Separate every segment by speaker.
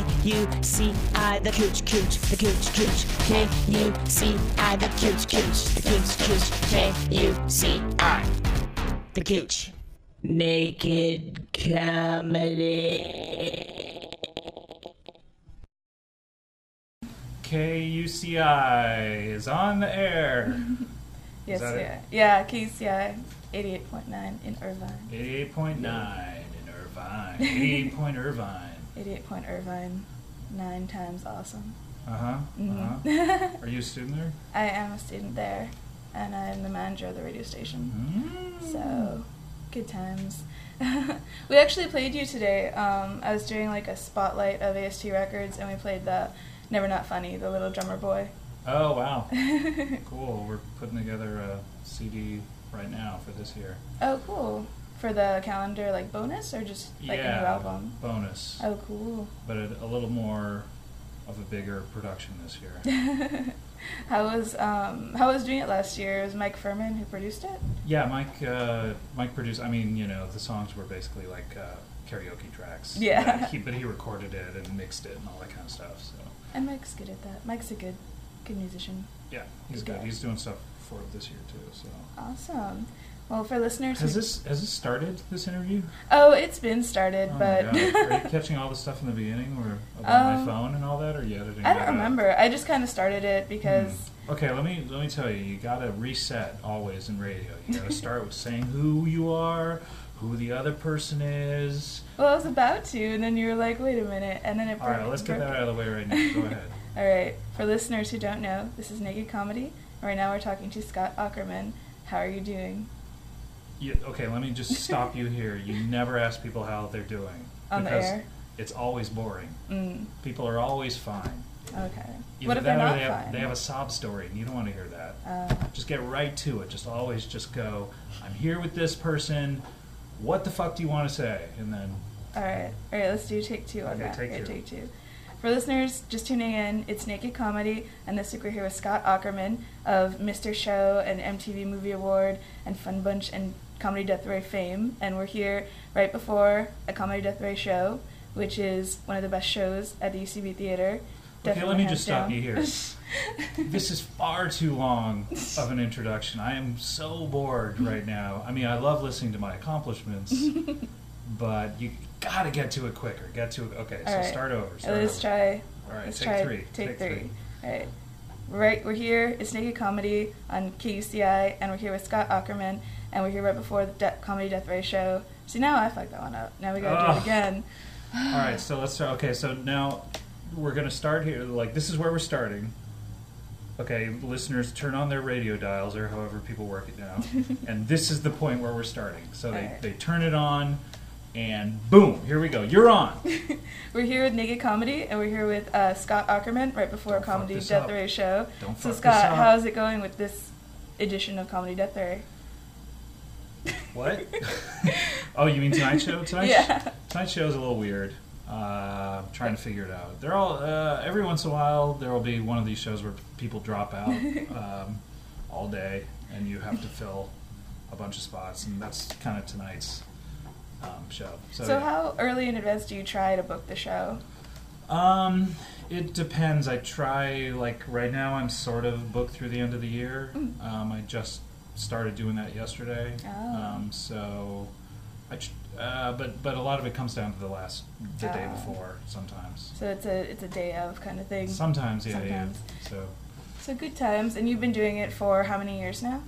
Speaker 1: K U C I, the cooch cooch, the cooch cooch. K U C I, the cooch cooch, the cooch cooch. K U C I, the cooch. Naked comedy.
Speaker 2: KUCI is on the air.
Speaker 3: Yes,
Speaker 2: that it?
Speaker 3: yeah. Yeah, KCI 88.9 in Irvine.
Speaker 2: 88.9 in Irvine. 88 point Irvine.
Speaker 3: 88 point Irvine. Nine times awesome.
Speaker 2: Uh huh. Uh
Speaker 3: Mhm.
Speaker 2: huh. Are you a student there?
Speaker 3: I am a student there, and I'm the manager of the radio station.
Speaker 2: Mm.
Speaker 3: So, good times. we actually played you today. Um, I was doing like a spotlight of AST Records, and we played the Never Not Funny, the Little Drummer Boy.
Speaker 2: Oh, wow. Cool. We're putting together a CD right now for this year.
Speaker 3: oh, cool. For the calendar, like bonus, or just like
Speaker 2: yeah.
Speaker 3: a new album?
Speaker 2: Bonus.
Speaker 3: Oh, cool.
Speaker 2: But a, a little more of a bigger production this year.
Speaker 3: how was um, how was doing it last year? It was Mike Furman who produced it.
Speaker 2: Yeah, Mike. Uh, Mike produced. I mean, you know, the songs were basically like uh, karaoke tracks.
Speaker 3: Yeah.
Speaker 2: But he, but he recorded it and mixed it and all that kind of stuff. So
Speaker 3: And Mike's good at that. Mike's a good good musician.
Speaker 2: yeah, he's
Speaker 3: Good
Speaker 2: good. He's doing stuff for it this year too. So
Speaker 3: Awesome. Well, for listeners,
Speaker 2: has
Speaker 3: who-
Speaker 2: this has this started this interview?
Speaker 3: oh, it's been started,
Speaker 2: Oh
Speaker 3: but
Speaker 2: my are you catching all the stuff in the beginning or about my
Speaker 3: Um,
Speaker 2: phone and all that? Or are you editing?
Speaker 3: I don't
Speaker 2: out?
Speaker 3: remember. I just kind of started it because
Speaker 2: Hmm. Okay, let me let me tell you. You gotta reset always in radio. You gotta start with saying who you are, who the other person is.
Speaker 3: well, I was about to, and then you were like, "Wait a minute," and then it.
Speaker 2: All right,
Speaker 3: broke-
Speaker 2: let's get that out of the way right now. Go ahead.
Speaker 3: All right. For listeners who don't know, this is Naked Comedy. Right now, we're talking to Scott Aukerman. How are you doing?
Speaker 2: You, okay, let me just stop you here. You never ask people how they're doing
Speaker 3: On the
Speaker 2: because
Speaker 3: air?
Speaker 2: it's always boring.
Speaker 3: Mm,
Speaker 2: People are always fine.
Speaker 3: okay.
Speaker 2: Either
Speaker 3: what if they're
Speaker 2: or
Speaker 3: not
Speaker 2: they have,
Speaker 3: fine?
Speaker 2: they have a sob story, and you don't want to hear that.
Speaker 3: Uh,
Speaker 2: Just get right to it. Just always just go. I'm here with this person. What the fuck do you want to say? And then
Speaker 3: All right, all right. Let's do take two on
Speaker 2: Okay,
Speaker 3: that.
Speaker 2: take
Speaker 3: Okay,
Speaker 2: two.
Speaker 3: take two. For listeners just tuning in, it's Naked Comedy, and this week we're here with Scott Aukerman of Mr. Show and MTV Movie Award and Fun Bunch and Comedy Death Ray fame, and we're here right before a Comedy Death Ray show, which is one of the best shows at the UCB Theater.
Speaker 2: Okay, let me just stop
Speaker 3: hands
Speaker 2: you here. this is far too long of an introduction. I am so bored right now. I mean, I love listening to my accomplishments, but you gotta get to it quicker. Get to it. Okay, so
Speaker 3: right.
Speaker 2: start over. Start
Speaker 3: let's
Speaker 2: over.
Speaker 3: try.
Speaker 2: All right,
Speaker 3: let's
Speaker 2: take
Speaker 3: try.
Speaker 2: three.
Speaker 3: Take,
Speaker 2: Take
Speaker 3: three.
Speaker 2: three.
Speaker 3: All right. Right, we're here. It's Naked Comedy on KUCI, and we're here with Scott Aukerman, and we're here right before the De- Comedy Death Ray show. See, now I fucked that one up. Now we gotta do
Speaker 2: Ugh.
Speaker 3: it again.
Speaker 2: All right, so let's start. Okay, so now we're gonna start here. Like this is where we're starting. Okay, listeners, turn on their radio dials or however people work it now, and this is the point where we're starting. So they,
Speaker 3: Alright.
Speaker 2: they turn it on, and boom, here we go. You're on.
Speaker 3: We're here with Naked Comedy, and we're here with uh, Scott Aukerman right before
Speaker 2: Don't fuck
Speaker 3: Comedy
Speaker 2: this
Speaker 3: Death
Speaker 2: up.
Speaker 3: Ray show.
Speaker 2: Don't
Speaker 3: so,
Speaker 2: fuck
Speaker 3: Scott,
Speaker 2: this up.
Speaker 3: how's it going with this edition of Comedy Death Ray?
Speaker 2: What? oh, you mean tonight's show? Tonight's,
Speaker 3: Yeah.
Speaker 2: tonight's show is a little weird. Uh, I'm trying to figure it out. They're all uh, every once in a while there will be one of these shows where people drop out um, all day, and you have to fill a bunch of spots, and that's kind of tonight's um, show. So,
Speaker 3: So, how early in advance do you try to book the show?
Speaker 2: um, it depends. I try like right now. I'm sort of booked through the end of the year.
Speaker 3: Mm.
Speaker 2: Um, I just started doing that yesterday.
Speaker 3: Oh.
Speaker 2: Um, so, I uh, but but a lot of it comes down to the last the day
Speaker 3: Ah.
Speaker 2: before. Sometimes,
Speaker 3: So it's a it's a day of kind of thing.
Speaker 2: sometimes yeah
Speaker 3: Sometimes.
Speaker 2: yeah. So,
Speaker 3: So good times, and you've been doing it for how many years now?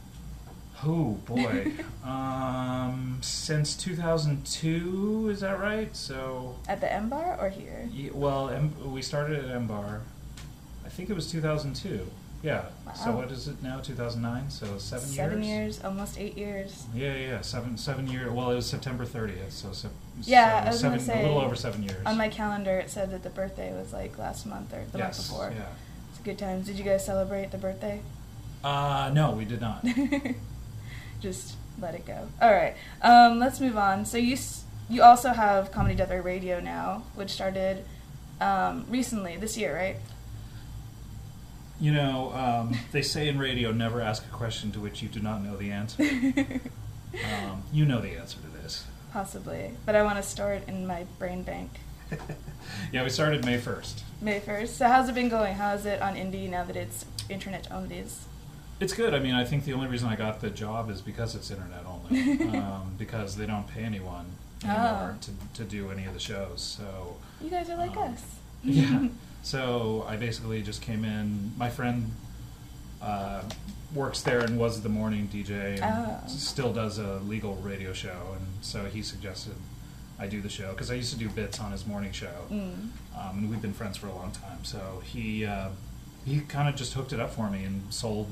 Speaker 2: oh boy, um, since 2002 is that right? So,
Speaker 3: At the M Bar or here?
Speaker 2: Ye- Well, M- we started at M Bar. I think it was 2002. Yeah. So
Speaker 3: Wow.
Speaker 2: what is it now? 2009. So seven,
Speaker 3: Seven
Speaker 2: years.
Speaker 3: years, almost eight years.
Speaker 2: Yeah, yeah. Seven, seven year. Well, it was September 30th. So,
Speaker 3: Yeah, I was gonna say,
Speaker 2: a little over seven years.
Speaker 3: On my calendar, it said that the birthday was like last month or the
Speaker 2: yes.
Speaker 3: month before.
Speaker 2: Yeah.
Speaker 3: It's a good times. Did you guys celebrate the birthday?
Speaker 2: Uh, no, we did not.
Speaker 3: Just let it go. All right, um, let's move on. So you s- you also have Comedy Death Ray Radio now, which started um, recently this year, right?
Speaker 2: You know, um, they say in radio, never ask a question to which you do not know the answer. um, you know the answer to this.
Speaker 3: Possibly, but I want to store it in my brain bank.
Speaker 2: yeah, we started May first.
Speaker 3: May 1st. So how's it been going? How is it on Indie now that it's internet only?
Speaker 2: It's good. I mean, I think the only reason I got the job is because it's internet only, um, because they don't pay anyone anymore
Speaker 3: Oh.
Speaker 2: to, to do any of the shows. So
Speaker 3: You guys are like
Speaker 2: Um,
Speaker 3: us.
Speaker 2: yeah, so I basically just came in. My friend uh, works there and was the morning DJ and
Speaker 3: Oh.
Speaker 2: still does a legal radio show, and so he suggested I do the show because I used to do bits on his morning show.
Speaker 3: Mm.
Speaker 2: um, and we've been friends for a long time. So he uh, he kind of just hooked it up for me and sold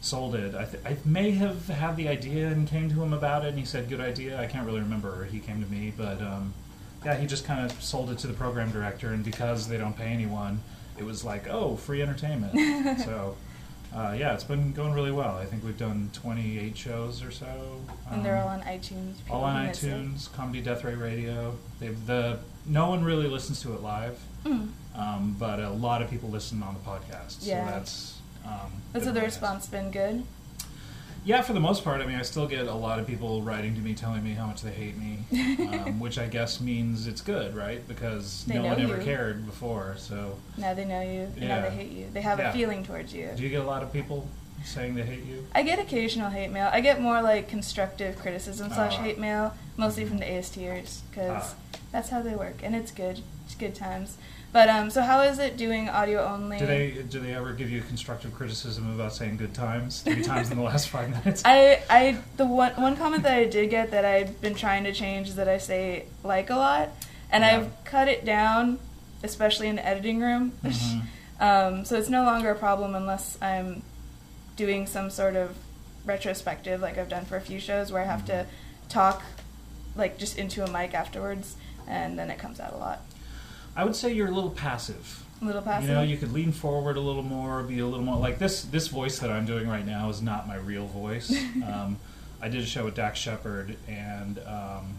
Speaker 2: sold it. I, th- I may have had the idea and came to him about it, and he said, "Good idea." I can't really remember. He came to me, but um, yeah, he just kind of sold it to the program director, and because they don't pay anyone, it was like, oh, free entertainment. so. Uh, yeah, it's been going really well. I think we've done 28 shows or so.
Speaker 3: And they're
Speaker 2: Um,
Speaker 3: all on iTunes. people
Speaker 2: all on iTunes, Comedy Death Ray Radio. They've the no one really listens to it live,
Speaker 3: Mm.
Speaker 2: um, but a lot of people listen on the podcast.
Speaker 3: Yeah.
Speaker 2: So that's um,
Speaker 3: That's
Speaker 2: been
Speaker 3: the response been good.
Speaker 2: Yeah, for the most part. I mean, I still get a lot of people writing to me telling me how much they hate me, um, which I guess means it's good, right? Because
Speaker 3: They
Speaker 2: no
Speaker 3: know
Speaker 2: one ever
Speaker 3: you.
Speaker 2: cared before. So,
Speaker 3: Now they know you. and Now
Speaker 2: Yeah.
Speaker 3: they hate you. They have
Speaker 2: Yeah.
Speaker 3: a feeling towards you.
Speaker 2: do you get a lot of people saying they hate you?
Speaker 3: I get occasional hate mail. I get more like constructive criticism slash
Speaker 2: Ah.
Speaker 3: hate mail, mostly from the ASTers, because
Speaker 2: Ah.
Speaker 3: that's how they work, and it's good. It's good times. But um, so how is it doing audio only?
Speaker 2: Do they do they ever give you constructive criticism about saying good times three times in the last five minutes?
Speaker 3: I, I the one one comment that I did get that I've been trying to change is that I say like a lot, and
Speaker 2: Yeah.
Speaker 3: I've cut it down, especially in the editing room.
Speaker 2: Mhm.
Speaker 3: um, so it's no longer a problem unless I'm doing some sort of retrospective, like I've done for a few shows, where I have to talk like just into a mic afterwards, and then it comes out a lot.
Speaker 2: I would say you're a little passive.
Speaker 3: A little passive.
Speaker 2: You know, you could lean forward a little more, be a little more like this. This voice that I'm doing right now is not my real voice. um, I did a show with Dax Shepard, and um,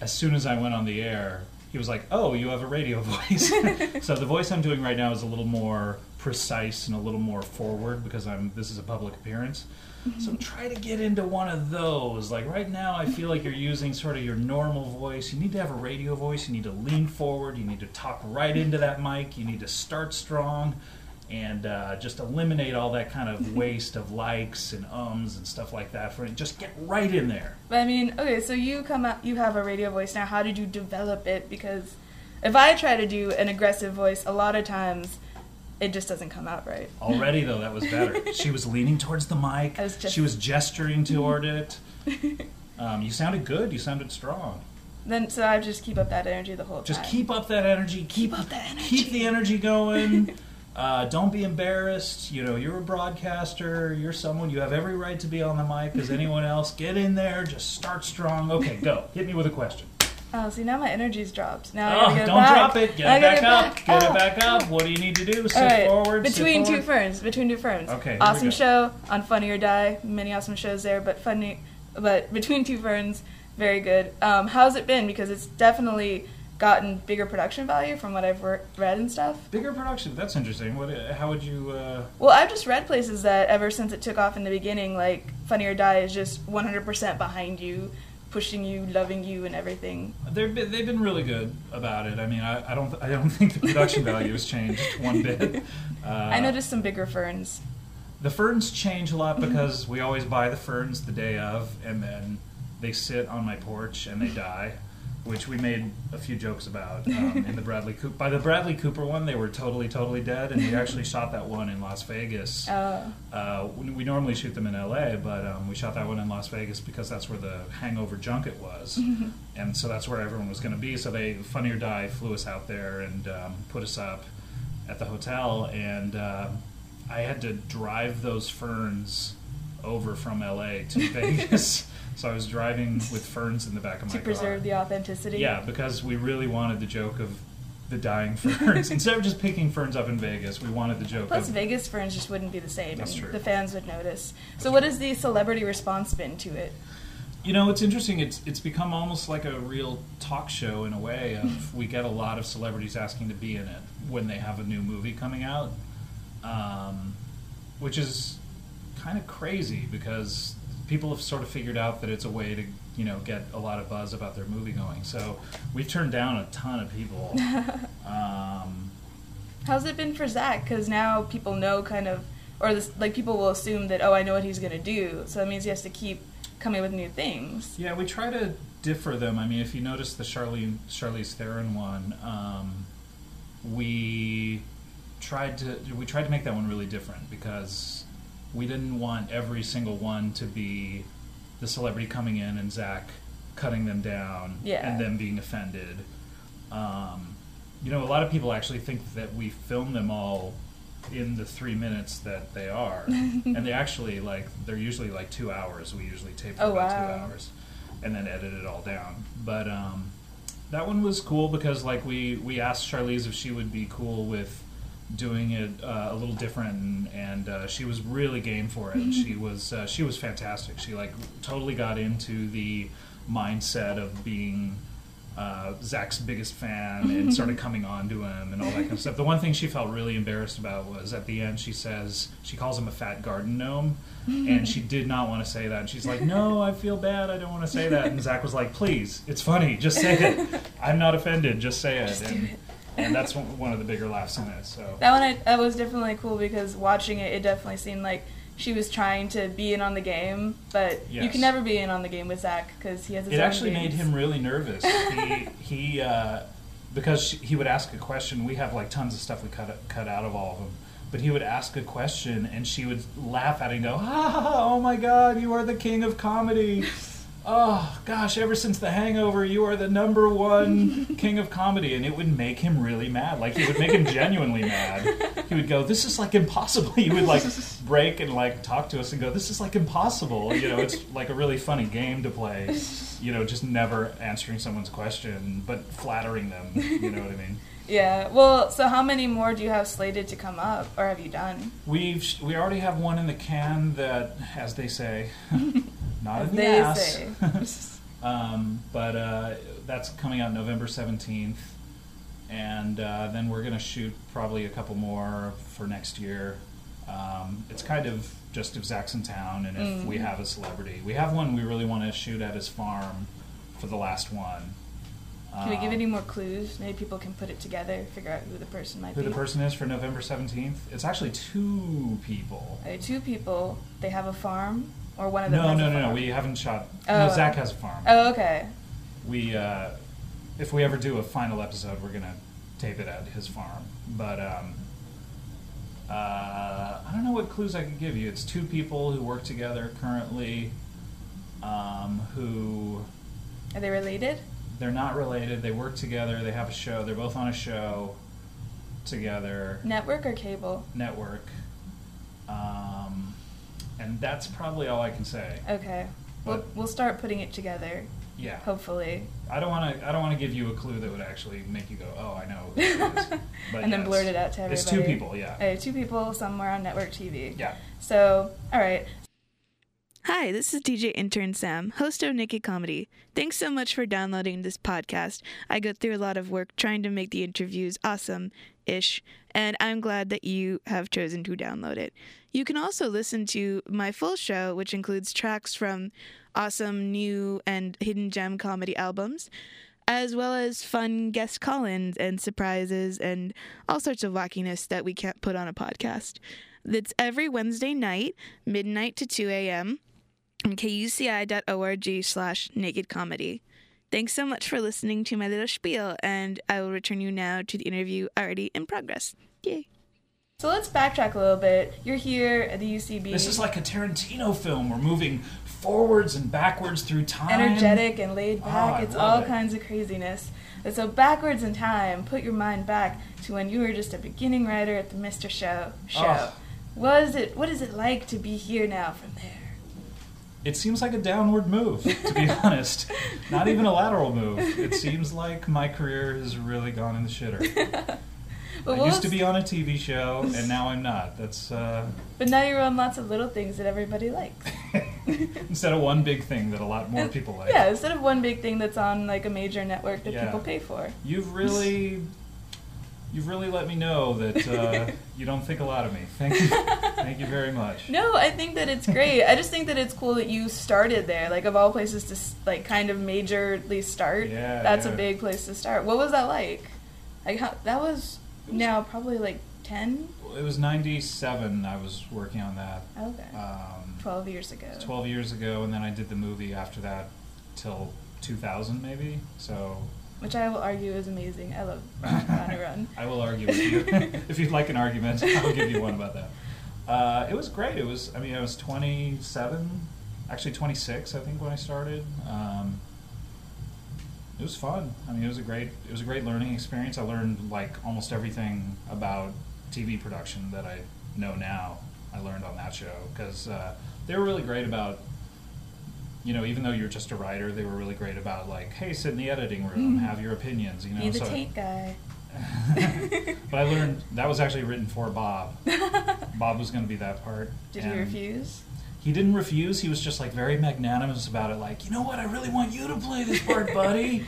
Speaker 2: as soon as I went on the air, he was like, "Oh, you have a radio voice." so the voice I'm doing right now is a little more precise and a little more forward because I'm. This is a public appearance. Mm-hmm. So try to get into one of those. Like right now, I feel like you're using sort of your normal voice. You need to have a radio voice. You need to lean forward. You need to talk right into that mic. You need to start strong, and uh, just eliminate all that kind of waste of likes and ums and stuff like that. For it. just get right in there.
Speaker 3: But I mean, okay, so you come out, you have a radio voice now. How did you develop it? Because if I try to do an aggressive voice, a lot of times it just doesn't come out right.
Speaker 2: Already though, that was better. She was leaning towards the mic.
Speaker 3: Was just-
Speaker 2: She was gesturing toward it. Um, you sounded good. You sounded strong.
Speaker 3: Then so I just keep up that energy the whole time.
Speaker 2: Just keep up that energy. Keep,
Speaker 3: up that energy.
Speaker 2: Keep the energy going. Uh, don't be embarrassed. You know, you're a broadcaster. You're someone. You have every right to be on the mic as anyone else. Get in there. Just start strong. Okay, go. Hit me with a question.
Speaker 3: Oh, see now my energy's dropped. Now I
Speaker 2: Oh,
Speaker 3: gotta get
Speaker 2: don't
Speaker 3: back.
Speaker 2: drop it. Get it
Speaker 3: gotta
Speaker 2: back up. Get
Speaker 3: Oh.
Speaker 2: it back up. What do you need to do? Sit
Speaker 3: All right.
Speaker 2: forward. sit
Speaker 3: Between two
Speaker 2: forward.
Speaker 3: ferns. Between two ferns.
Speaker 2: Okay, here we
Speaker 3: Awesome
Speaker 2: go.
Speaker 3: show on Funny or Die. Many awesome shows there, but funny. But between two ferns, very good. Um, how's it been? Because it's definitely gotten bigger production value from what I've re- read and stuff.
Speaker 2: Bigger production. That's interesting. What? uh, How would you? Uh,
Speaker 3: Well, I've just read places that ever since it took off in the beginning, like Funny or Die is just 100% behind you, pushing you, loving you, and everything.
Speaker 2: They've been, they've been really good about it. I mean, I, I don't I don't think the production value has changed one bit. Uh,
Speaker 3: I noticed some bigger ferns.
Speaker 2: the ferns change a lot because we always buy the ferns the day of, and then they sit on my porch and they die, which we made a few jokes about um, in the Bradley Cooper. By the Bradley Cooper one, they were totally totally dead, and we actually shot that one in Las Vegas.
Speaker 3: Uh,
Speaker 2: Uh, we we normally shoot them in LA, but um, we shot that one in Las Vegas because that's where the Hangover junket was, and so that's where everyone was going to be. So they, Funny or Die, flew us out there and um, put us up at the hotel, and uh, I had to drive those ferns over from LA to Vegas. So I was driving with ferns in the back of my car.
Speaker 3: to preserve the authenticity.
Speaker 2: Yeah, because we really wanted the joke of the dying ferns instead of just picking ferns up in Vegas. We wanted the joke
Speaker 3: Plus,
Speaker 2: of
Speaker 3: Vegas ferns just wouldn't be the same,
Speaker 2: That's true.
Speaker 3: the fans would notice. So, what has the celebrity response been to it?
Speaker 2: You know, it's interesting. It's it's become almost like a real talk show in a way. Of we get a lot of celebrities asking to be in it when they have a new movie coming out, um, which is kind of crazy because people have sort of figured out that it's a way to you know get a lot of buzz about their movie going. So we've turned down a ton of people. um,
Speaker 3: How's it been for Zach? Because now people know kind of, or this, like people will assume that oh, I know what he's gonna do. So that means he has to keep coming with new things.
Speaker 2: yeah, we try to differ them. I mean, if you notice the Charlene Charlize Theron one, um, we tried to we tried to make that one really different because we didn't want every single one to be the celebrity coming in and Zach cutting them down
Speaker 3: Yeah.
Speaker 2: and them being offended. Um, you know, a lot of people actually think that we film them all in the three minutes that they are, and they actually like they're usually like two hours. We usually tape for
Speaker 3: Oh,
Speaker 2: about
Speaker 3: wow.
Speaker 2: two hours, and then edit it all down. But um, that one was cool because like we we asked Charlize if she would be cool with doing it uh, a little different and, and uh, she was really game for it and she was uh, she was fantastic she like totally got into the mindset of being uh, Zach's biggest fan and started coming on to him and all that kind of stuff. The one thing she felt really embarrassed about was at the end she says she calls him a fat garden gnome and she did not want to say that. And she's like, "No, I feel bad. I don't want to say that." And Zach was like, "Please, it's funny. Just say it. I'm not offended. Just say it."
Speaker 3: Just
Speaker 2: and,
Speaker 3: it.
Speaker 2: And that's one of the bigger laughs in it. So
Speaker 3: That one I, that was definitely cool because watching it, it definitely seemed like she was trying to be in on the game, but you can never be in on the game with Zach because he has his
Speaker 2: it actually made him really nervous. He he uh, because she, he would ask a question. We have like tons of stuff we cut cut out of all of them. But he would ask a question, and she would laugh at it and go, "Ha ha! ha, Oh my God, you are the king of comedy! Oh gosh, ever since The Hangover, you are the number one king of comedy." And it would make him really mad. Like it would make him genuinely mad. He would go, "This is like impossible." He would like break and like talk to us and go, "This is like impossible." You know, it's like a really funny game to play. You know, just never answering someone's question, but flattering them. You know what I mean?
Speaker 3: Yeah. Well, so how many more do you have slated to come up, or have you done?
Speaker 2: We've we already have one in the can that, as they say, not
Speaker 3: As
Speaker 2: in the ass. um, but uh, that's coming out November seventeenth, and uh, then we're gonna shoot probably a couple more for next year. Um, it's kind of just if Zach's in town and if we have a celebrity. We have one we really want to shoot at his farm for the last one.
Speaker 3: Can we give
Speaker 2: Um,
Speaker 3: any more clues? Maybe people can put it together, figure out who the person might
Speaker 2: who
Speaker 3: be.
Speaker 2: the person is for November seventeenth? It's actually two people.
Speaker 3: Two people. They have a farm, or one of them.
Speaker 2: No,
Speaker 3: has
Speaker 2: no,
Speaker 3: a
Speaker 2: no, no.
Speaker 3: farm?
Speaker 2: We haven't shot.
Speaker 3: Oh.
Speaker 2: No, Zach has a farm.
Speaker 3: Oh, okay.
Speaker 2: We, uh, if we ever do a final episode, we're gonna tape it at his farm. But um, uh, I don't know what clues I could give you. It's two people who work together currently. Um, who
Speaker 3: Are they related?
Speaker 2: they're not related. They work together. They have a show. They're both on a show together.
Speaker 3: Network or cable?
Speaker 2: Network. Um, and that's probably all I can say.
Speaker 3: Okay. We'll, we'll start putting it together,
Speaker 2: Yeah.
Speaker 3: hopefully.
Speaker 2: I don't want to. I don't want to give you a clue that would actually make you go, "Oh, I know." Who this is. But
Speaker 3: and then
Speaker 2: yes.
Speaker 3: blurt it out to everybody.
Speaker 2: It's two people. Yeah.
Speaker 3: Okay, two people somewhere on network TV.
Speaker 2: Yeah.
Speaker 3: So, all right. Hi, this is DJ Intern Sam, host of Naked Comedy. Thanks so much for downloading this podcast. I go through a lot of work trying to make the interviews awesome ish, and I'm glad that you have chosen to download it. You can also listen to my full show, which includes tracks from awesome new and hidden gem comedy albums, as well as fun guest call ins and surprises and all sorts of wackiness that we can't put on a podcast. That's every Wednesday night, midnight to 2 a.m. on kuci.org slash naked comedy. Thanks so much for listening to my little spiel, and I will return you now to the interview already in progress. Yay. So let's backtrack a little bit. You're here at the UCB.
Speaker 2: This is like a Tarantino film. We're moving forwards and backwards through time.
Speaker 3: energetic and laid
Speaker 2: Oh,
Speaker 3: back.
Speaker 2: I
Speaker 3: it's all
Speaker 2: it.
Speaker 3: kinds of craziness. And so backwards in time, put your mind back to when you were just a beginning writer at the Mr. Show show.
Speaker 2: Oh.
Speaker 3: What is it what is it like to be here now from there?
Speaker 2: It seems like a downward move, to be honest. Not even a lateral move. It seems like my career has really gone in the shitter. I used to be on a TV show, and now I'm not. That's uh,
Speaker 3: but now you're on lots of little things that everybody likes.
Speaker 2: instead of one big thing that a lot more people like.
Speaker 3: Yeah, instead of one big thing that's on like a major network that
Speaker 2: Yeah.
Speaker 3: people pay for.
Speaker 2: You've really, you've really let me know that uh, you don't think a lot of me. Thank you, thank Thank you very much.
Speaker 3: No, I think that it's great. I just think that it's cool that you started there. Like of all places to like kind of majorly start,
Speaker 2: Yeah,
Speaker 3: that's
Speaker 2: yeah.
Speaker 3: a big place to start. What was that like? Like how, that was Now probably like 10,
Speaker 2: It was '97. I was working on that.
Speaker 3: okay,
Speaker 2: Um,
Speaker 3: 12 years ago.
Speaker 2: 12 years ago, and then I did the movie after that till 2000 maybe. So
Speaker 3: Which I will argue is amazing. I love Bounty Run.
Speaker 2: I will argue with you if you'd like an argument. I'll give you one about that. Uh, it was great. It was. I mean, I was 27, actually 26, I think, when I started. Um, it was fun. I mean, it was a great. It was a great learning experience. I learned like almost everything about TV production that I know now. I learned on that show because uh, they were really great about. You know, even though you're just a writer, they were really great about like, hey, sit in the editing room,
Speaker 3: Mhm.
Speaker 2: have your opinions. You know,
Speaker 3: Be the
Speaker 2: so-
Speaker 3: tape guy.
Speaker 2: but I learned that was actually written for Bob. Bob was going to be that part.
Speaker 3: Did he refuse?
Speaker 2: He didn't refuse. He was just like very magnanimous about it. Like, you know what? I really want you to play this part, buddy.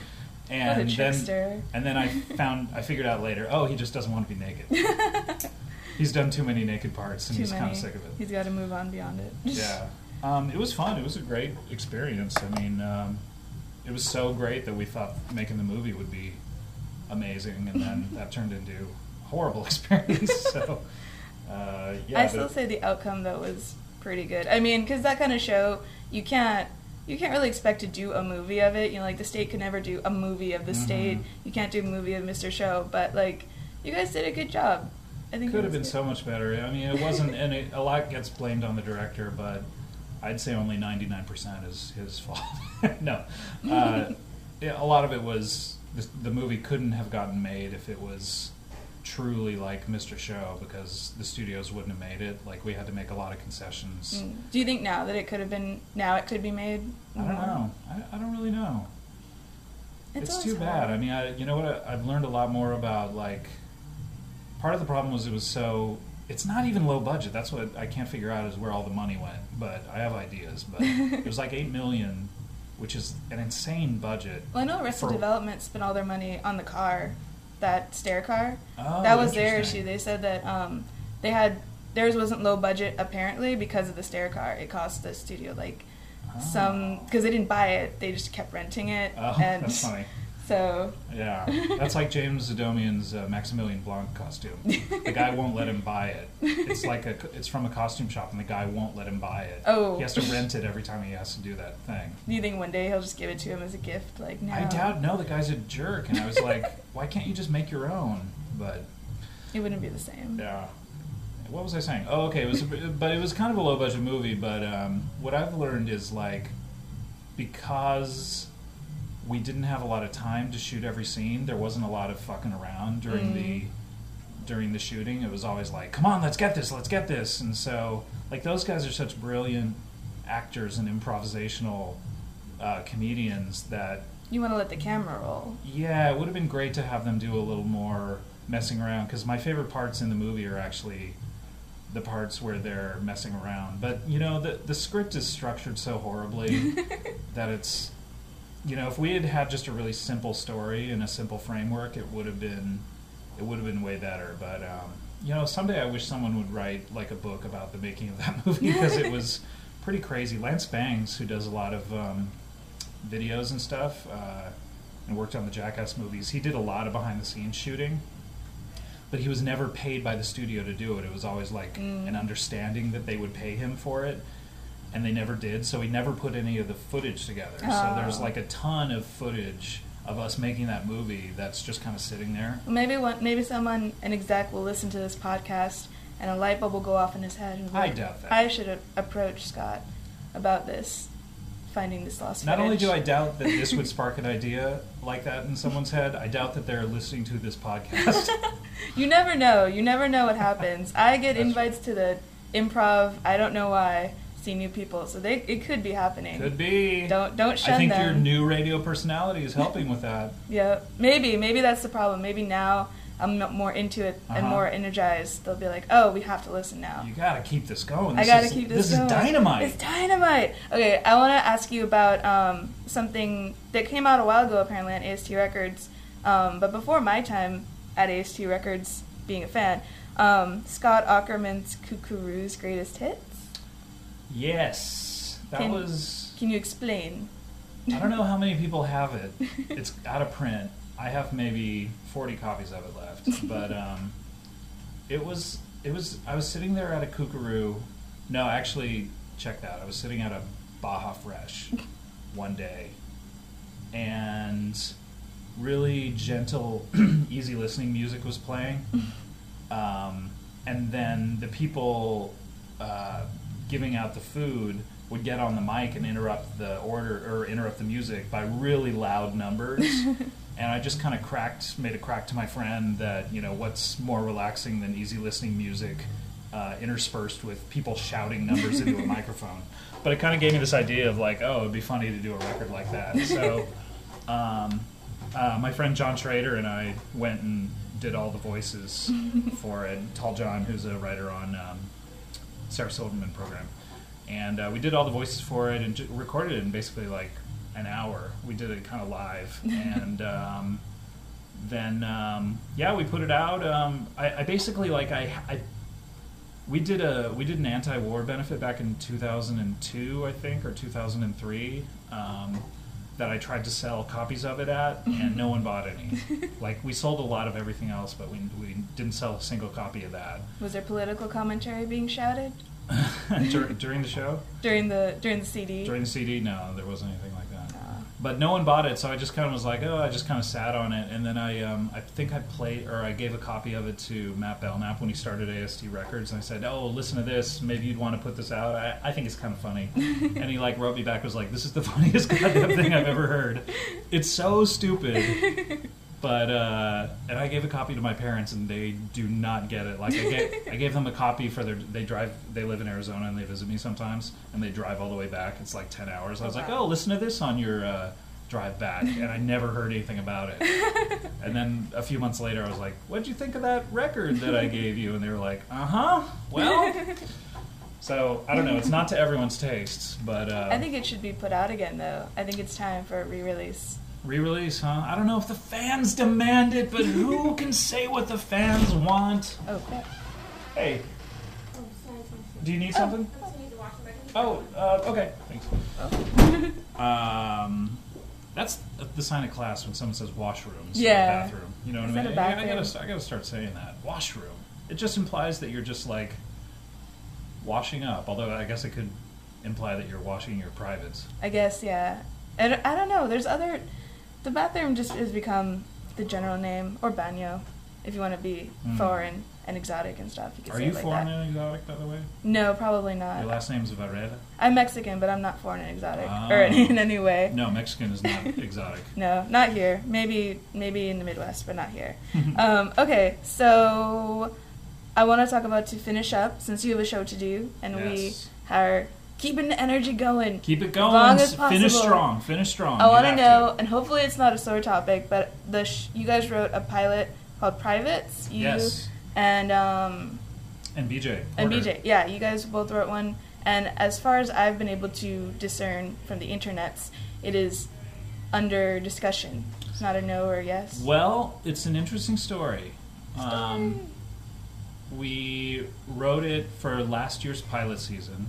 Speaker 2: And
Speaker 3: what a
Speaker 2: then, and then I found, I figured out later. Oh, he just doesn't want to be naked. He's done too many naked parts, and
Speaker 3: Too
Speaker 2: he's kind of sick of it.
Speaker 3: He's got to move on beyond it.
Speaker 2: Yeah. Um, it was fun. It was a great experience. I mean, um, it was so great that we thought making the movie would be amazing, and then that turned into a horrible experience. so, uh, yeah.
Speaker 3: I still say the outcome though was pretty good. I mean, because that kind of show, you can't you can't really expect to do a movie of it. You know, like the state could never do a movie of the
Speaker 2: Mhm.
Speaker 3: state. You can't do a movie of Mr. Show, but like you guys did a good job. I think it
Speaker 2: could have been
Speaker 3: good.
Speaker 2: so much better. I mean, it wasn't, and it, a lot gets blamed on the director, but I'd say only 99% is his fault. no. Uh, yeah, a lot of it was the, the movie couldn't have gotten made if it was truly like Mr. Show because the studios wouldn't have made it. Like, we had to make a lot of concessions.
Speaker 3: Mm. Do you think now that it could have been now it could be made?
Speaker 2: I don't know. I, I don't really know. It's,
Speaker 3: always
Speaker 2: too bad.
Speaker 3: hard.
Speaker 2: I mean, I, you know what? I, I've learned a lot more about like. Part of the problem was it was so. It's not even low budget. That's what I can't figure out is where all the money went. But I have ideas. But it was like eight million, which is an insane budget.
Speaker 3: Well, I know Arrested
Speaker 2: for-
Speaker 3: Development spent all their money on the car, that stair car.
Speaker 2: Oh,
Speaker 3: that was their issue. They said that um, they had theirs wasn't low budget apparently because of the stair car. It cost the studio like some
Speaker 2: Oh.
Speaker 3: because they didn't buy it. They just kept renting it.
Speaker 2: Oh,
Speaker 3: and
Speaker 2: that's funny.
Speaker 3: So
Speaker 2: Yeah, that's like James Adomian's uh, Maximilian Blanc costume. The guy won't let him buy it. It's like a, it's from a costume shop, and the guy won't let him buy it.
Speaker 3: Oh.
Speaker 2: he has to rent it every time he has to do that thing.
Speaker 3: do you think one day he'll just give it to him as a gift? Like no,
Speaker 2: I doubt. No, the guy's a jerk, and I was like, why can't you just make your own? But
Speaker 3: it wouldn't be the same.
Speaker 2: yeah, what was I saying? Oh, okay, it was, a, but it was kind of a low budget movie. But um, what I've learned is like because we didn't have a lot of time to shoot every scene, there wasn't a lot of fucking around during
Speaker 3: Mm.
Speaker 2: the during the shooting. It was always like, come on, let's get this, let's get this, and so like those guys are such brilliant actors and improvisational uh, comedians that
Speaker 3: You want to let the camera roll.
Speaker 2: yeah, it would have been great to have them do a little more messing around because my favorite parts in the movie are actually the parts where they're messing around. But you know, the the script is structured so horribly that it's you know, if we had had just a really simple story and a simple framework, it would have been it would have been way better. But um, you know, someday I wish someone would write like a book about the making of that movie because it was pretty crazy. Lance Bangs, who does a lot of um, videos and stuff, uh, and worked on the Jackass movies, he did a lot of behind the scenes shooting. But he was never paid by the studio to do it. It was always like
Speaker 3: Mm.
Speaker 2: an understanding that they would pay him for it and they never did. So we never put any of the footage together. So
Speaker 3: Oh.
Speaker 2: there's like a ton of footage of us making that movie that's just kind of sitting there.
Speaker 3: Maybe one, maybe someone, an exec, will listen to this podcast and a light bulb will go off in his head. And be
Speaker 2: I doubt that.
Speaker 3: I should a- approach Scott about this, finding this lost
Speaker 2: Not only do I doubt that this would spark an idea like that in someone's head, I doubt that they're listening to this podcast.
Speaker 3: you never know. You never know what happens. I get
Speaker 2: That's-
Speaker 3: invites to the improv. I don't know why. See new people, so they it could be happening.
Speaker 2: Could be.
Speaker 3: Don't don't shun
Speaker 2: I think
Speaker 3: them.
Speaker 2: your new radio personality is helping with that.
Speaker 3: Yeah, maybe maybe that's the problem. Maybe now I'm more into it and
Speaker 2: Uh-huh.
Speaker 3: more energized. They'll be like, "Oh, we have to listen now."
Speaker 2: You gotta keep this going.
Speaker 3: I
Speaker 2: This
Speaker 3: gotta
Speaker 2: is-
Speaker 3: keep this,
Speaker 2: This
Speaker 3: going.
Speaker 2: is dynamite.
Speaker 3: It's dynamite. Okay, I want to ask you about um, something that came out a while ago, apparently on AST Records. Um, but before my time at AST Records, being a fan. Um, Scott Aukerman's Kukuru's greatest hits.
Speaker 2: Yes, that
Speaker 3: Can-
Speaker 2: was.
Speaker 3: Can you explain?
Speaker 2: I don't know how many people have it. It's out of print. I have maybe 40 copies of it left, but um, it was it was. I was sitting there at a Koo Koo Roo. No, actually, check that. I was sitting at a Baja Fresh one day, and really gentle, easy listening music was playing. Um, and then the people uh, giving out the food would get on the mic and interrupt the order or interrupt the music by really loud numbers. and I just kind of cracked, made a crack to my friend that you know what's more relaxing than easy listening music uh, interspersed with people shouting numbers into a microphone. But it kind of gave me this idea of like, oh, it'd be funny to do a record like that. So. Um, uh, my friend John Schrader and I went and did all the voices for it. Tall John, who's a writer on um, Sarah Silverman program, and uh, we did all the voices for it and j- recorded it in basically like an hour. We did it kind of live, and um, then um, yeah, we put it out. Um, I, I basically like I, I we did a we did an anti-war benefit back in 2002 i think or 2003 um, that i tried to sell copies of it at and mm-hmm. no one bought any. Like we sold a lot of everything else but we, we didn't sell a single copy of that.
Speaker 3: Was there political commentary being shouted?
Speaker 2: Dur- during the show?
Speaker 3: During the during the CD?
Speaker 2: during the cd no there wasn't anything like that but no one bought it, so I just kind of was like, oh, I just kind of sat on it, and then I, um, I think I played or I gave a copy of it to Matt Belknap when he started AST Records, and I said, oh, listen to this, maybe you'd want to put this out. I, I think it's kind of funny, and he like wrote me back was like, this is the funniest goddamn thing I've ever heard. It's so stupid. But uh, and I gave a copy to my parents, and they do not get it. Like I gave, I gave them a copy for their. They drive. They live in Arizona, and they visit me sometimes, and they drive all the way back. It's like ten hours. I was like, oh, listen to this on your uh, drive back, and I never heard anything about it. and then a few months later, I was like, what'd you think of that record that I gave you? And they were like, uh huh. Well. So I don't know. It's not to everyone's tastes, but uh,
Speaker 3: I think it should be put out again, though. I think it's time for a re-release.
Speaker 2: Re-release, huh? I don't know if the fans demand it, but who can say what the fans want?
Speaker 3: Oh crap!
Speaker 2: Hey,
Speaker 4: Oh, sorry, sorry, sorry.
Speaker 2: do you need something?
Speaker 4: I just need to wash the record.
Speaker 2: Oh, uh, okay. Thanks. Um, that's the sign of class when someone says washroom instead
Speaker 3: Yeah.
Speaker 2: of bathroom. You know what I mean? Yeah, I gotta, I gotta start saying that. Washroom. It just implies that you're just like washing up. Although I guess it could imply that you're washing your privates.
Speaker 3: I guess yeah. I don't, I don't know. There's other. The bathroom just has become the general name, or banyo, if you want to be
Speaker 2: Hmm.
Speaker 3: foreign and exotic and stuff. You can
Speaker 2: Are
Speaker 3: say
Speaker 2: you
Speaker 3: like
Speaker 2: foreign
Speaker 3: that.
Speaker 2: and exotic, by the way?
Speaker 3: No, probably not.
Speaker 2: Your last name's Varela?
Speaker 3: I'm Mexican, but I'm not foreign and exotic,
Speaker 2: Oh.
Speaker 3: or in, in any way.
Speaker 2: No, Mexican is not exotic.
Speaker 3: No, not here. Maybe maybe in the Midwest, but not here. um, okay, so I want to talk about to finish up since you have a show to do, and
Speaker 2: Yes.
Speaker 3: we are keeping the energy going.
Speaker 2: Keep it going.
Speaker 3: As long as possible.
Speaker 2: Finish strong. Finish strong.
Speaker 3: I want to know, and hopefully it's not a sore topic, but the sh- you guys wrote a pilot called Privates. You
Speaker 2: Yes.
Speaker 3: and um,
Speaker 2: And BJ.
Speaker 3: and
Speaker 2: Porter.
Speaker 3: BJ. Yeah, you guys both wrote one. And as far as I've been able to discern from the internets, it is under discussion. It's not a no or yes.
Speaker 2: Well, it's an interesting story. Um, we wrote it for last year's pilot season,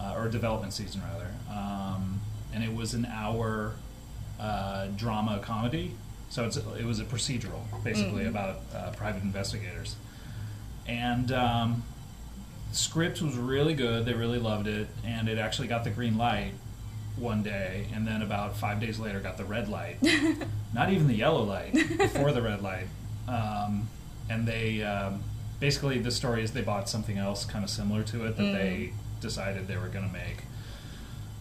Speaker 2: uh, or development season rather, um, and it was an hour uh, drama comedy. So it's, it was a procedural, basically
Speaker 3: Mhm.
Speaker 2: about uh, private investigators, and um, the script was really good. They really loved it, and it actually got the green light one day, and then about five days later got the red light. Not even the yellow light before the red light. Um, and they um, basically the story is they bought something else kind of similar to it that
Speaker 3: Mm.
Speaker 2: they decided they were going to make.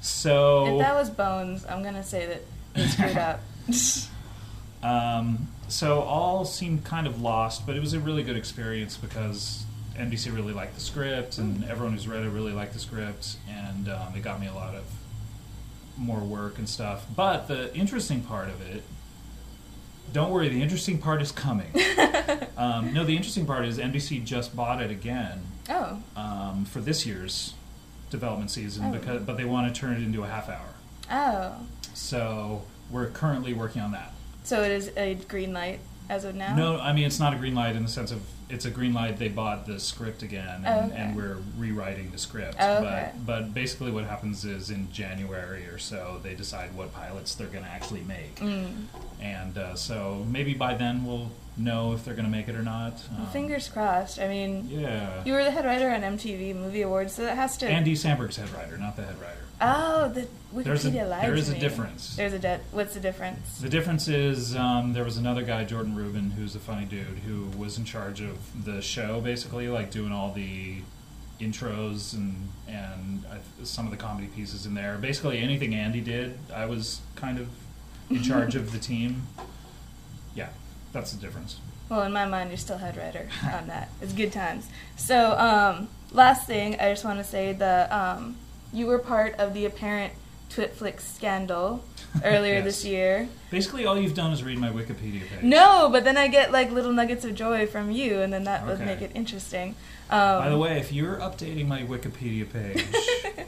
Speaker 2: So
Speaker 3: If that was Bones, I'm gonna say that they screwed up.
Speaker 2: Um, so all seemed kind of lost, but it was a really good experience because NBC really liked the script, and everyone who's read it really liked the script, and um, it got me a lot of more work and stuff. But the interesting part of it, don't worry, the interesting part is coming. um, no, the interesting part is NBC just bought it again
Speaker 3: oh,
Speaker 2: um, for this year's development season,
Speaker 3: Oh.
Speaker 2: because but they want to turn it into a half hour.
Speaker 3: oh.
Speaker 2: So we're currently working on that.
Speaker 3: So it is a green light. as of now?
Speaker 2: No, I mean it's not a green light in the sense of it's a green light. They bought the script again, and,
Speaker 3: Oh, okay.
Speaker 2: and we're rewriting the script.
Speaker 3: Oh, okay.
Speaker 2: But but basically, what happens is in January or so, they decide what pilots they're going to actually make,
Speaker 3: Mm.
Speaker 2: and uh, so maybe by then we'll know if they're going to make it or not. Um,
Speaker 3: fingers crossed. I mean,
Speaker 2: Yeah.
Speaker 3: you were the head writer on MTV Movie Awards, so that has to.
Speaker 2: Andy Samberg's head writer, not the head writer.
Speaker 3: oh, the Wikipedia
Speaker 2: There's a- there
Speaker 3: to
Speaker 2: a
Speaker 3: me.
Speaker 2: difference.
Speaker 3: There's a de- What's the difference?
Speaker 2: The difference is um, there was another guy, Jordan Rubin, who's a funny dude, who was in charge of the show, basically, like doing all the intros and and I, some of the comedy pieces in there. Basically, anything Andy did, I was kind of in charge of the team. Yeah, that's the difference.
Speaker 3: Well, in my mind, you're still head writer on that. It's good times. So, um, last thing, I just want to say that um, you were part of the apparent Twitflix scandal earlier
Speaker 2: Yes.
Speaker 3: this year.
Speaker 2: Basically, all you've done is read my Wikipedia page.
Speaker 3: No, but then I get like little nuggets of joy from you, and then that would make it interesting. Um,
Speaker 2: By the way, if you're updating my Wikipedia page,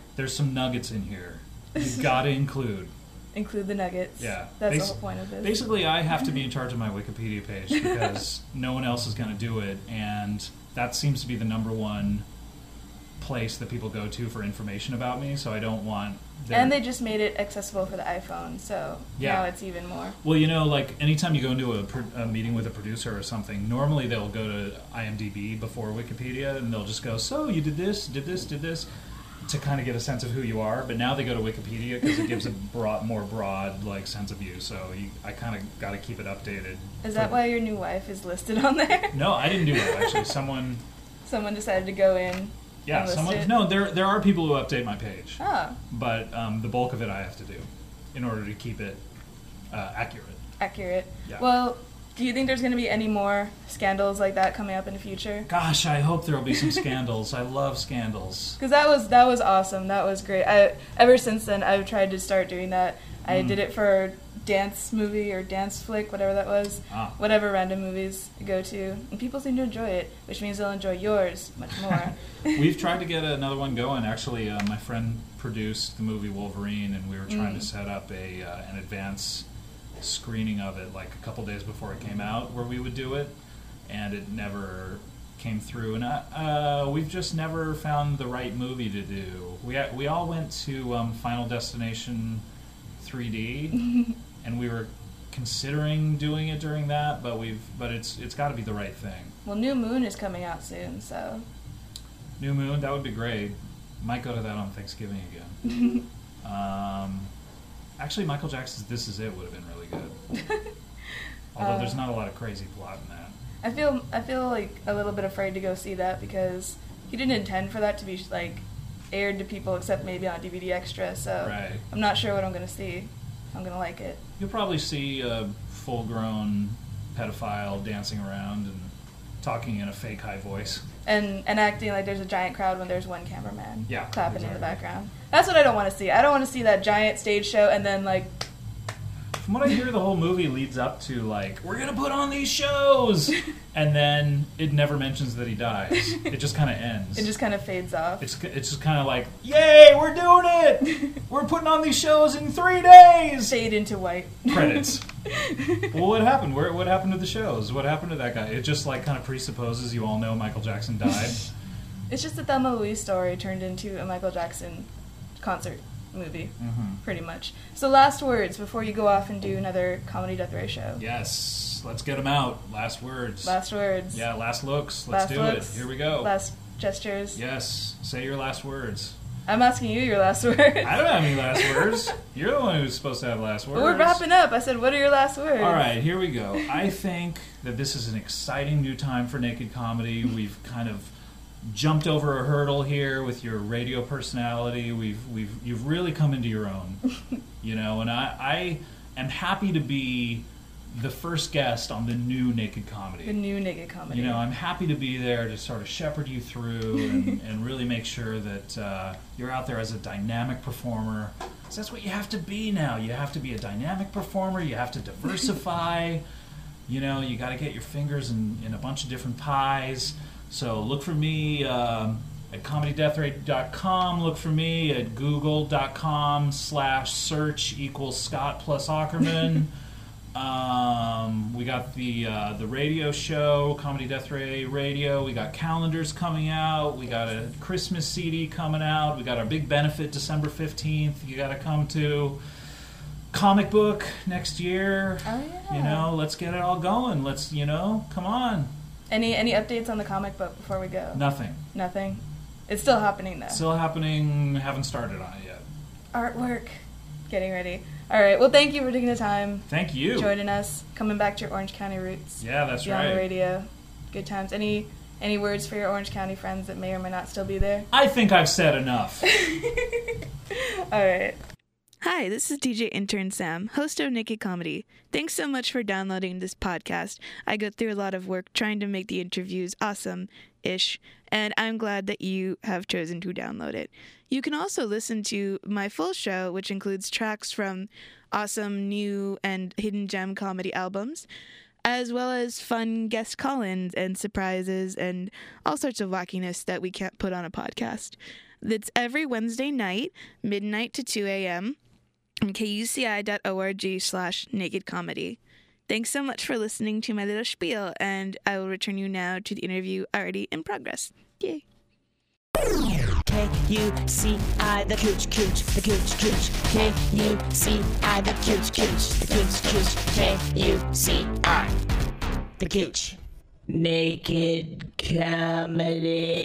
Speaker 2: there's some nuggets in here. You've got to include.
Speaker 3: Include the nuggets.
Speaker 2: Yeah.
Speaker 3: that's
Speaker 2: Basi-
Speaker 3: the whole point of this.
Speaker 2: Basically, I have to be in charge of my Wikipedia page because no one else is going to do it, and that seems to be the number one place that people go to for information about me. So I don't want. their-
Speaker 3: and they just made it accessible for the iPhone, so
Speaker 2: Yeah.
Speaker 3: now it's even more.
Speaker 2: Well, you know, like anytime you go into a, pro- a meeting with a producer or something, normally they'll go to IMDb before Wikipedia, and they'll just go, "So you did this, did this, did this," to kind of get a sense of who you are. But now they go to Wikipedia because it gives a broad, more broad like sense of you. So you, I kind of got to keep it updated.
Speaker 3: Is that why your new wife is listed on there?
Speaker 2: No, I didn't do that. Actually, someone.
Speaker 3: Someone decided to go in.
Speaker 2: Yeah, someone.
Speaker 3: it?
Speaker 2: No, there there are people who update my page,
Speaker 3: Oh,
Speaker 2: but um, the bulk of it I have to do in order to keep it uh, accurate.
Speaker 3: accurate.
Speaker 2: Yeah.
Speaker 3: Well, do you think there's going to be any more scandals like that coming up in the future?
Speaker 2: Gosh, I hope there will be some scandals. I love scandals.
Speaker 3: Because that was that was awesome. That was great. I ever since then I've tried to start doing that. I
Speaker 2: Mm.
Speaker 3: did it for dance movie or dance flick, whatever that was.
Speaker 2: Ah.
Speaker 3: Whatever random movies I go to, and people seem to enjoy it, which means they'll enjoy yours much more.
Speaker 2: We've tried to get another one going. Actually, uh, my friend produced the movie Wolverine, and we were trying
Speaker 3: Mm.
Speaker 2: to set up a uh, an advance screening of it, like a couple days before it came out, where we would do it, and it never came through. And uh, uh, we've just never found the right movie to do. We we all went to um, Final Destination 3D, and we were considering doing it during that, but we've but it's it's got to be the right thing.
Speaker 3: well, New Moon is coming out soon, so
Speaker 2: New Moon, that would be great. Might go to that on Thanksgiving again. um, actually, Michael Jackson's "This Is It" would have been really good. Although there's
Speaker 3: Uh,
Speaker 2: not a lot of crazy plot in that.
Speaker 3: I feel I feel like a little bit afraid to go see that because he didn't intend for that to be like aired to people except maybe on DVD extra. So
Speaker 2: Right.
Speaker 3: I'm not sure what I'm gonna see. I'm gonna like it.
Speaker 2: You'll probably see a full-grown pedophile dancing around and talking in a fake high voice.
Speaker 3: and and acting like there's a giant crowd when there's one cameraman
Speaker 2: Yeah,
Speaker 3: clapping in the background. That's what I don't want to see. I don't want to see that giant stage show and then like
Speaker 2: From what I hear, the whole movie leads up to like, we're gonna put on these shows, and then it never mentions that he dies. It just kind of ends.
Speaker 3: it just kind of fades off.
Speaker 2: It's it's just kind of like, yay, we're doing it! We're putting on these shows in three days.
Speaker 3: Fade into white.
Speaker 2: Credits. well, what happened? Where what happened to the shows? What happened to that guy? It just like kind of presupposes you all know Michael Jackson died.
Speaker 3: It's just a Thelma Louise story turned into a Michael Jackson concert movie,
Speaker 2: hmm
Speaker 3: pretty much. So last words before you go off and do another comedy death ray show.
Speaker 2: Yes, let's get them out. Last words.
Speaker 3: Last words.
Speaker 2: Yeah, last looks. Let's
Speaker 3: Last
Speaker 2: do
Speaker 3: looks.
Speaker 2: it. Here we go.
Speaker 3: Last gestures.
Speaker 2: Yes, say your last words.
Speaker 3: I'm asking you your last words.
Speaker 2: I don't have any last words. You're the one who's supposed to have last words.
Speaker 3: We're wrapping up. I said, what are your last words?
Speaker 2: All right, here we go. I think that this is an exciting new time for naked comedy. We've kind of jumped over a hurdle here with your radio personality. We've we've you've really come into your own, you know. And I I am happy to be the first guest on the new naked Comedy.
Speaker 3: The new naked comedy.
Speaker 2: You know, I'm happy to be there to sort of shepherd you through and, and really make sure that uh, you're out there as a dynamic performer. 'Cause that's what you have to be now. You have to be a dynamic performer. You have to diversify. you know, you got to get your fingers in, in a bunch of different pies. So look for me um, at comedydeathray.com. Look for me at google.com slash search equals Scott plus Aukerman. Um, we got the uh, the radio show, Comedy Death Ray Radio. We got calendars coming out. We got a Christmas CD coming out. We got our big benefit December fifteenth. You got to come to comic book next year.
Speaker 5: Oh yeah.
Speaker 2: You know, let's get it all going. Let's you know, come on.
Speaker 5: Any any updates on the comic book before we go?
Speaker 2: Nothing.
Speaker 5: Nothing. It's still happening though.
Speaker 2: Still happening. Haven't started on it yet.
Speaker 5: Artwork. Getting ready. All right. Well, thank you for taking the time,
Speaker 2: Thank you.
Speaker 5: joining us, coming back to your Orange County roots.
Speaker 2: Yeah, that's
Speaker 5: Be on the
Speaker 2: right.
Speaker 5: radio. Good times. Any any words for your Orange County friends that may or may not still be there?
Speaker 2: I think I've said enough.
Speaker 5: All right.
Speaker 3: Hi, this is DJ Intern Sam, host of Naked Comedy. Thanks so much for downloading this podcast. I go through a lot of work trying to make the interviews awesome ish, and I'm glad that you have chosen to download it. You can also listen to my full show, which includes tracks from awesome new and hidden gem comedy albums, as well as fun guest call ins and surprises and all sorts of wackiness that we can't put on a podcast. That's every Wednesday night, midnight to 2 a.m kuci.org slash naked comedy. Thanks so much for listening to my little spiel, and I will return you now to the interview already in progress. Yay.
Speaker 1: K U C I the cooch cooch the cooch cooch K U C I the cooch cooch the cooch cooch K U C I the cooch Naked comedy.